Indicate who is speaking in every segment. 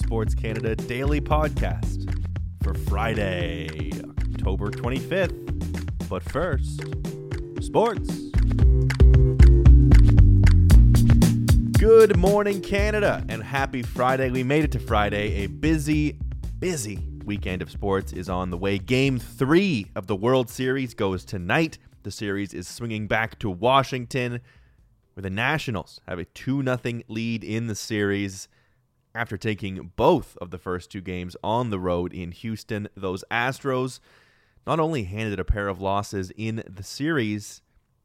Speaker 1: Sports Canada daily podcast for Friday, October 25th. But first, sports. Good morning, Canada, and happy Friday. We made it to Friday. A busy, busy weekend of sports is on the way. Game three of the World Series goes tonight. The series is swinging back to Washington, where the Nationals have a 2 0 lead in the series. After taking both of the first two games on the road in Houston, those Astros not only handed a pair of losses in the series,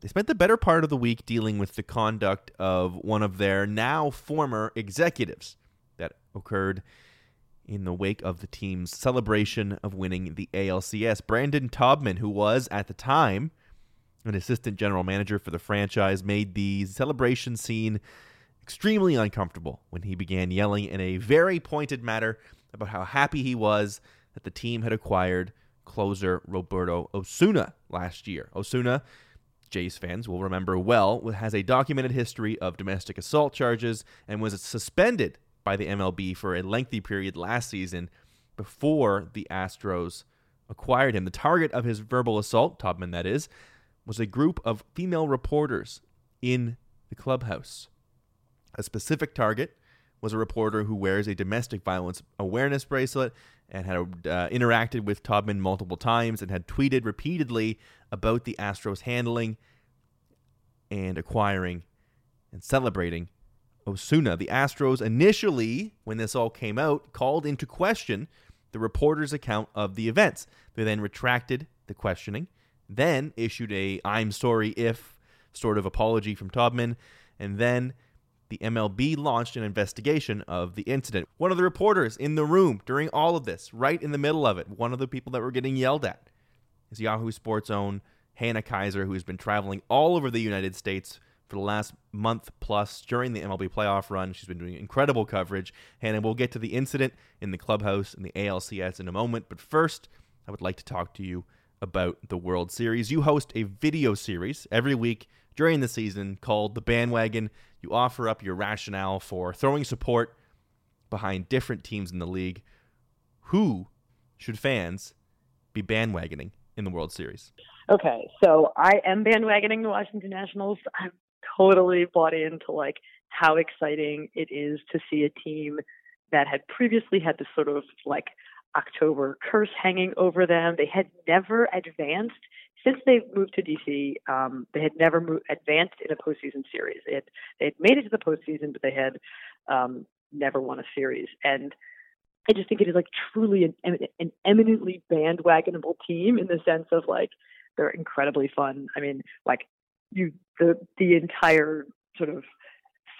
Speaker 1: they spent the better part of the week dealing with the conduct of one of their now former executives that occurred in the wake of the team's celebration of winning the ALCS. Brandon Taubman, who was at the time an assistant general manager for the franchise, made the celebration scene extremely uncomfortable when he began yelling in a very pointed manner about how happy he was that the team had acquired closer Roberto Osuna last year. Osuna, Jays fans will remember well, has a documented history of domestic assault charges and was suspended by the MLB for a lengthy period last season before the Astros acquired him. The target of his verbal assault, Taubman that is, was a group of female reporters in the clubhouse. A specific target was a reporter who wears a domestic violence awareness bracelet and had uh, interacted with Taubman multiple times and had tweeted repeatedly about the Astros handling and acquiring and celebrating Osuna. The Astros initially, when this all came out, called into question the reporter's account of the events. They then retracted the questioning, then issued a I'm sorry if sort of apology from Taubman, and then the MLB launched an investigation of the incident. One of the reporters in the room during all of this, right in the middle of it, one of the people that were getting yelled at, is Yahoo Sports' own Hannah Keyser, who's been traveling all over the United States for the last month plus during the MLB playoff run. She's been doing incredible coverage. Hannah, we'll get to the incident in the clubhouse and the ALCS in a moment, but first, I would like to talk to you about the World Series. You host a video series every week during the season called The Bandwagon. You offer up your rationale for throwing support behind different teams in the league. Who should fans be bandwagoning in the World Series?
Speaker 2: Okay, so I am bandwagoning the Washington Nationals. I'm totally bought into like how exciting it is to see a team that had previously had this sort of like October curse hanging over them. They had never advanced since they moved to DC. Um, they had never moved, advanced in a postseason series. Had, they had made it to the postseason, but they had um, never won a series. And I just think it is like truly an, an eminently bandwagonable team in the sense of like they're incredibly fun. I mean, like you, the the entire sort of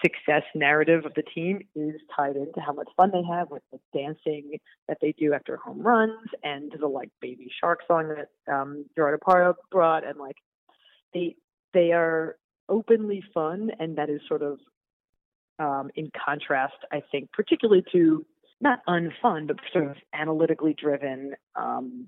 Speaker 2: success narrative of the team is tied into how much fun they have with the dancing that they do after home runs and the like baby shark song that um Gerardo brought and like they they are openly fun and that is sort of um in contrast I think particularly to not unfun but sort of analytically driven um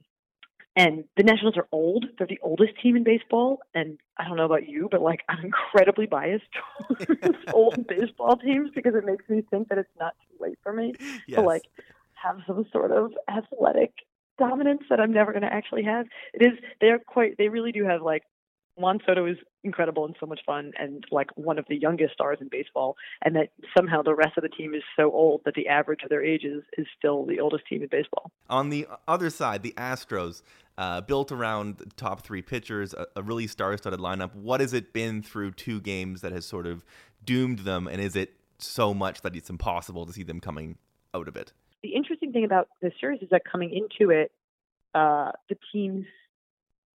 Speaker 2: and the Nationals are old. They're the oldest team in baseball. And I don't know about you, but like I'm incredibly biased towards old baseball teams because it makes me think that it's not too late for me
Speaker 1: Yes.
Speaker 2: to like have some sort of athletic dominance that I'm never going to actually have. It is they're quite they really do have like Juan Soto is incredible and so much fun and like one of the youngest stars in baseball and that somehow the rest of the team is so old that the average of their ages is still the oldest team in baseball.
Speaker 1: On the other side, the Astros, uh, built around the top three pitchers, a, a really star-studded lineup. What has it been through two games that has sort of doomed them, and is it so much that it's impossible to see them coming out of it?
Speaker 2: the interesting thing about this series is that coming into it, uh, the teams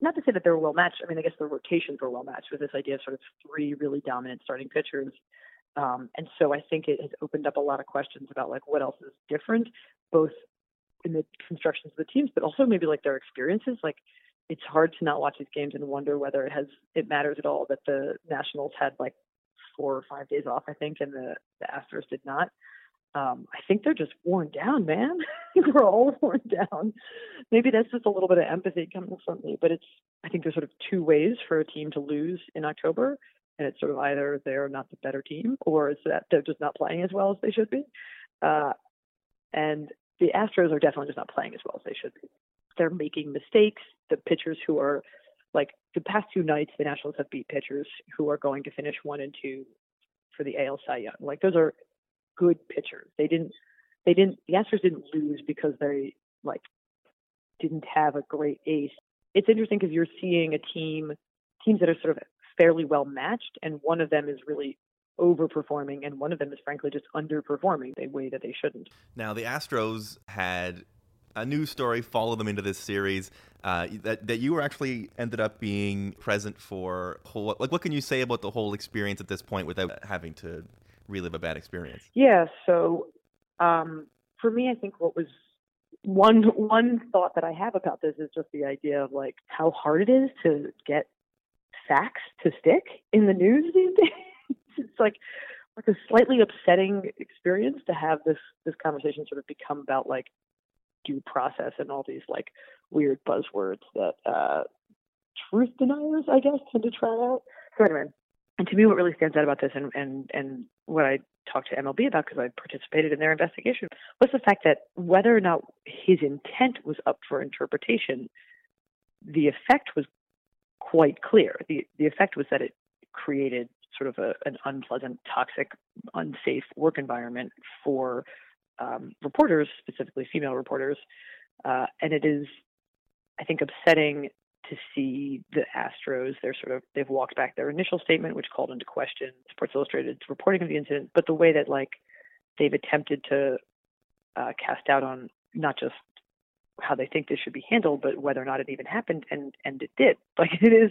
Speaker 2: not to say that they were well matched. I mean, I guess the rotations were well matched with this idea of sort of three really dominant starting pitchers. Um, and so I think it has opened up a lot of questions about like what else is different, both in the constructions of the teams, but also maybe like their experiences. Like it's hard to not watch these games and wonder whether it has it matters at all that the Nationals had like four or five days off, I think, and the the Astros did not. Um, I think they're just worn down, man. We're all worn down. Maybe that's just a little bit of empathy coming from me, but it's I think there's sort of two ways for a team to lose in October, and it's sort of either they're not the better team or it's that they're just not playing as well as they should be. Uh, and the Astros are definitely just not playing as well as they should be. They're making mistakes. The pitchers who are like the past two nights, the Nationals have beat pitchers who are going to finish one and two for the AL Cy Young. Like those are good pitchers. They didn't they didn't the Astros didn't lose because they like didn't have a great ace. It's interesting because you're seeing a team teams that are sort of fairly well matched and one of them is really overperforming and one of them is frankly just underperforming the way that they shouldn't.
Speaker 1: Now the Astros had a news story follow them into this series uh, that that you were actually ended up being present for. Whole, like, what can you say about the whole experience at this point without having to relive a bad experience?
Speaker 2: Yeah. So um, for me, I think what was one one thought that I have about this is just the idea of like how hard it is to get facts to stick in the news these days. it's like like a slightly upsetting experience to have this this conversation sort of become about like due process and all these like weird buzzwords that uh, truth deniers, I guess, tend to try out. So anyway, and to me, what really stands out about this, and and and what I talked to MLB about because I participated in their investigation, was the fact that whether or not his intent was up for interpretation, the effect was quite clear. the The effect was that it created sort of a, an unpleasant, toxic, unsafe work environment for um, reporters, specifically female reporters, uh, and it is, I think, upsetting to see the Astros. They're sort of they've walked back their initial statement, which called into question Sports Illustrated's reporting of the incident, but the way that like they've attempted to uh, cast doubt on not just how they think this should be handled, but whether or not it even happened, and and it did. Like it is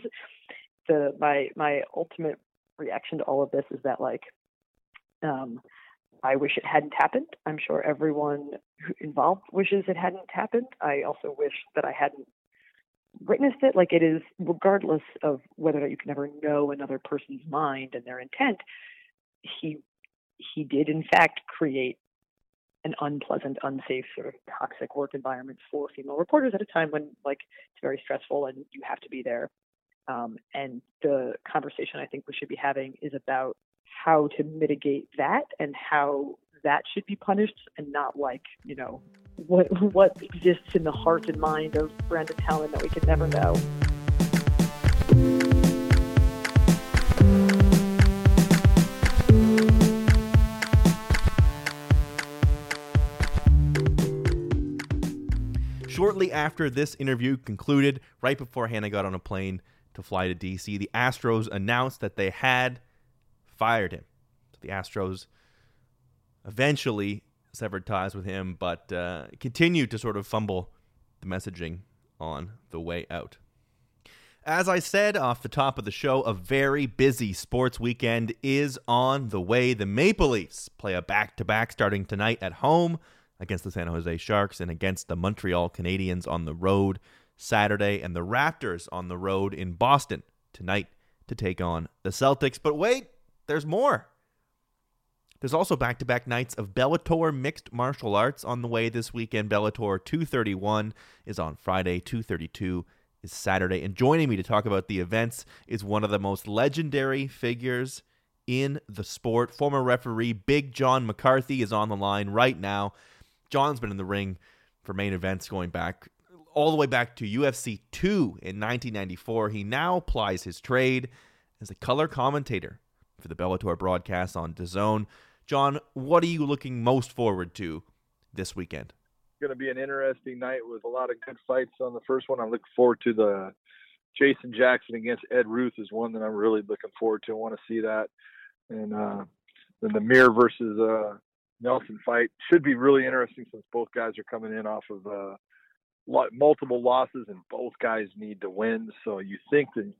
Speaker 2: the my my ultimate reaction to all of this is that like um, I wish it hadn't happened. I'm sure everyone involved wishes it hadn't happened. I also wish that I hadn't witnessed it. Like it is, regardless of whether or not you can ever know another person's mind and their intent, he he did in fact create an unpleasant, unsafe, sort of toxic work environment for female reporters at a time when like it's very stressful and you have to be there. Um, and the conversation I think we should be having is about how to mitigate that and how that should be punished and not like, you know, what what exists in the heart and mind of Brandon Howland that we could never know.
Speaker 1: Shortly after this interview concluded, right before Hannah got on a plane to fly to DC, the Astros announced that they had fired him. So The Astros eventually severed ties with him, but uh, continued to sort of fumble the messaging on the way out. As I said off the top of the show, a very busy sports weekend is on the way. The Maple Leafs play a back to back starting tonight at home against the San Jose Sharks and against the Montreal Canadiens on the road Saturday, and the Raptors on the road in Boston tonight to take on the Celtics. But wait, there's more. There's also back to back nights of Bellator mixed martial arts on the way this weekend. Bellator 231 is on Friday, 232 is Saturday. And joining me to talk about the events is one of the most legendary figures in the sport. Former referee Big John McCarthy is on the line right now. John's been in the ring for main events going back all the way back to UFC 2 in 1994. He now plies his trade as a color commentator for the Bellator broadcast on DAZN. John, what are you looking most forward to this weekend?
Speaker 3: It's going to be an interesting night with a lot of good fights on the first one. I look forward to the Jason Jackson against Ed Ruth is one that I'm really looking forward to. I want to see that, and uh, then the Mir versus uh, Nelson fight should be really interesting since both guys are coming in off of uh, multiple losses, and both guys need to win. So you think that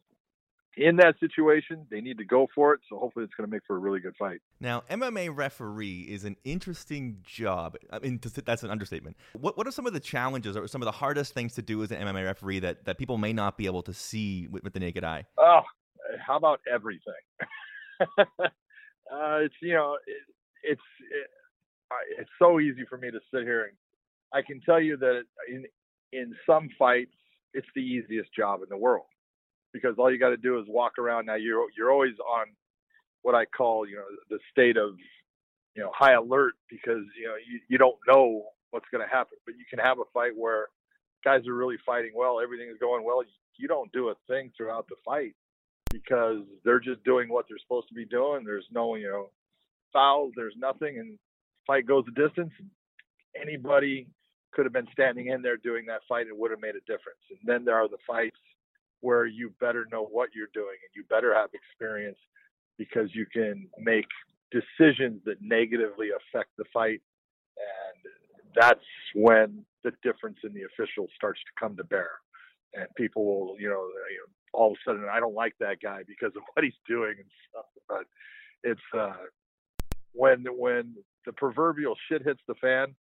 Speaker 3: in that situation, they need to go for it. So hopefully, it's going to make for a really good fight.
Speaker 1: Now, MMA referee is an interesting job. I mean, that's an understatement. What What are some of the challenges or some of the hardest things to do as an MMA referee that, that people may not be able to see with, with the naked eye?
Speaker 3: Oh, how about everything? uh, it's you know, it, it's it, it's so easy for me to sit here and I can tell you that in in some fights, it's the easiest job in the world because all you got to do is walk around. Now you're you're always on what I call you know the state of you know high alert because you know you, you don't know what's going to happen. But you can have a fight where guys are really fighting well, everything is going well. You don't do a thing throughout the fight because they're just doing what they're supposed to be doing. There's no you know fouls, there's nothing, and fight goes a distance. Anybody could have been standing in there doing that fight and would have made a difference. And then there are the fights where you better know what you're doing and you better have experience because you can make decisions that negatively affect the fight. And that's when the difference in the official starts to come to bear. And people will, you know, all of a sudden, I don't like that guy because of what he's doing and stuff. But it's uh, when when the proverbial shit hits the fan,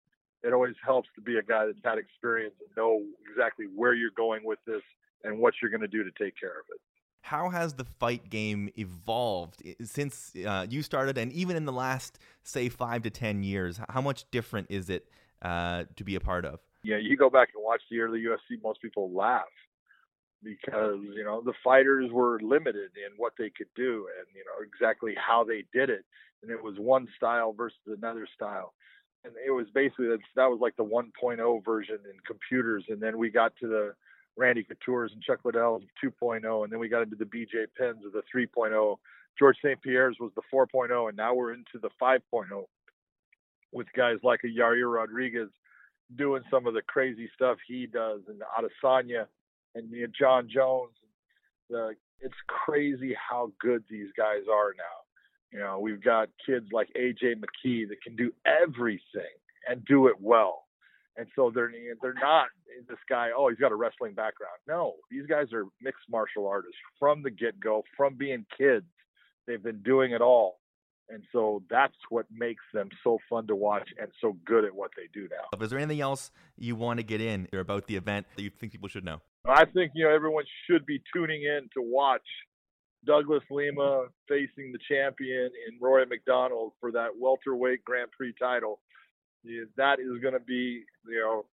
Speaker 3: it always helps to be a guy that's had experience and know exactly where you're going with this and what you're going to do to take care of it.
Speaker 1: How has the fight game evolved since uh, you started, and even in the last, say, five to ten years? How much different is it uh, to be a part of?
Speaker 3: Yeah, you go back and watch the early UFC, most people laugh because you know the fighters were limited in what they could do and you know exactly how they did it, and it was one style versus another style and it was basically that that was like the 1.0 version in computers, and then we got to the Randy Couture's and Chuck Liddell's 2.0, and then we got into the BJ Penns of the 3.0. George St. Pierre's was the 4.0, and now we're into the 5.0 with guys like a Yair Rodriguez doing some of the crazy stuff he does, and Adesanya and you know, Jon Jones. The, it's crazy how good these guys are now. You know, we've got kids like AJ McKee that can do everything and do it well. And so they're they're not this guy. Oh, he's got a wrestling background. No, these guys are mixed martial artists from the get go, from being kids. They've been doing it all, and so that's what makes them so fun to watch and so good at what they do now.
Speaker 1: Is there anything else you want to get in about the event that you think people should know?
Speaker 3: I think you know everyone should be tuning in to watch Douglas Lima facing the champion Rory MacDonald for that welterweight Grand Prix title. That is going to be, you know,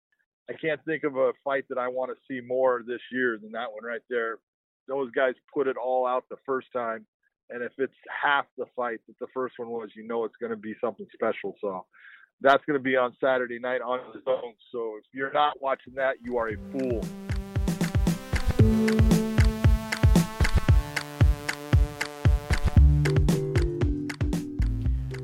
Speaker 3: I can't think of a fight that I want to see more this year than that one right there. Those guys put it all out the first time, and if it's half the fight that the first one was, you know it's going to be something special. So that's going to be on Saturday night on DAZN. So if you're not watching that, you are a fool.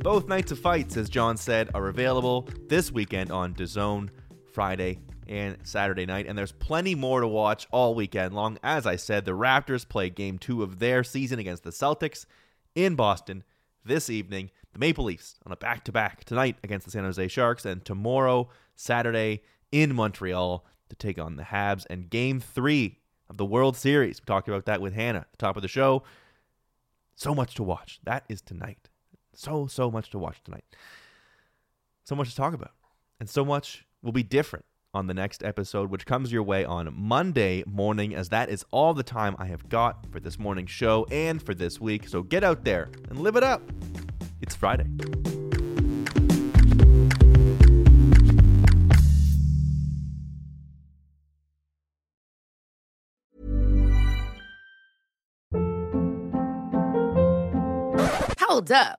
Speaker 1: Both nights of fights, as John said, are available this weekend on DAZN, Friday and Saturday night, and there's plenty more to watch all weekend long. As I said, the Raptors play game two of their season against the Celtics in Boston this evening. The Maple Leafs on a back to back tonight against the San Jose Sharks, and tomorrow, Saturday, in Montreal to take on the Habs. And game three of the World Series. We talked about that with Hannah at the top of the show. So much to watch. That is tonight. So, so much to watch tonight. So much to talk about. And so much will be different on the next episode, which comes your way on Monday morning, as that is all the time I have got for this morning show and for this week. So get out there and live it up. It's Friday.
Speaker 4: Hold up.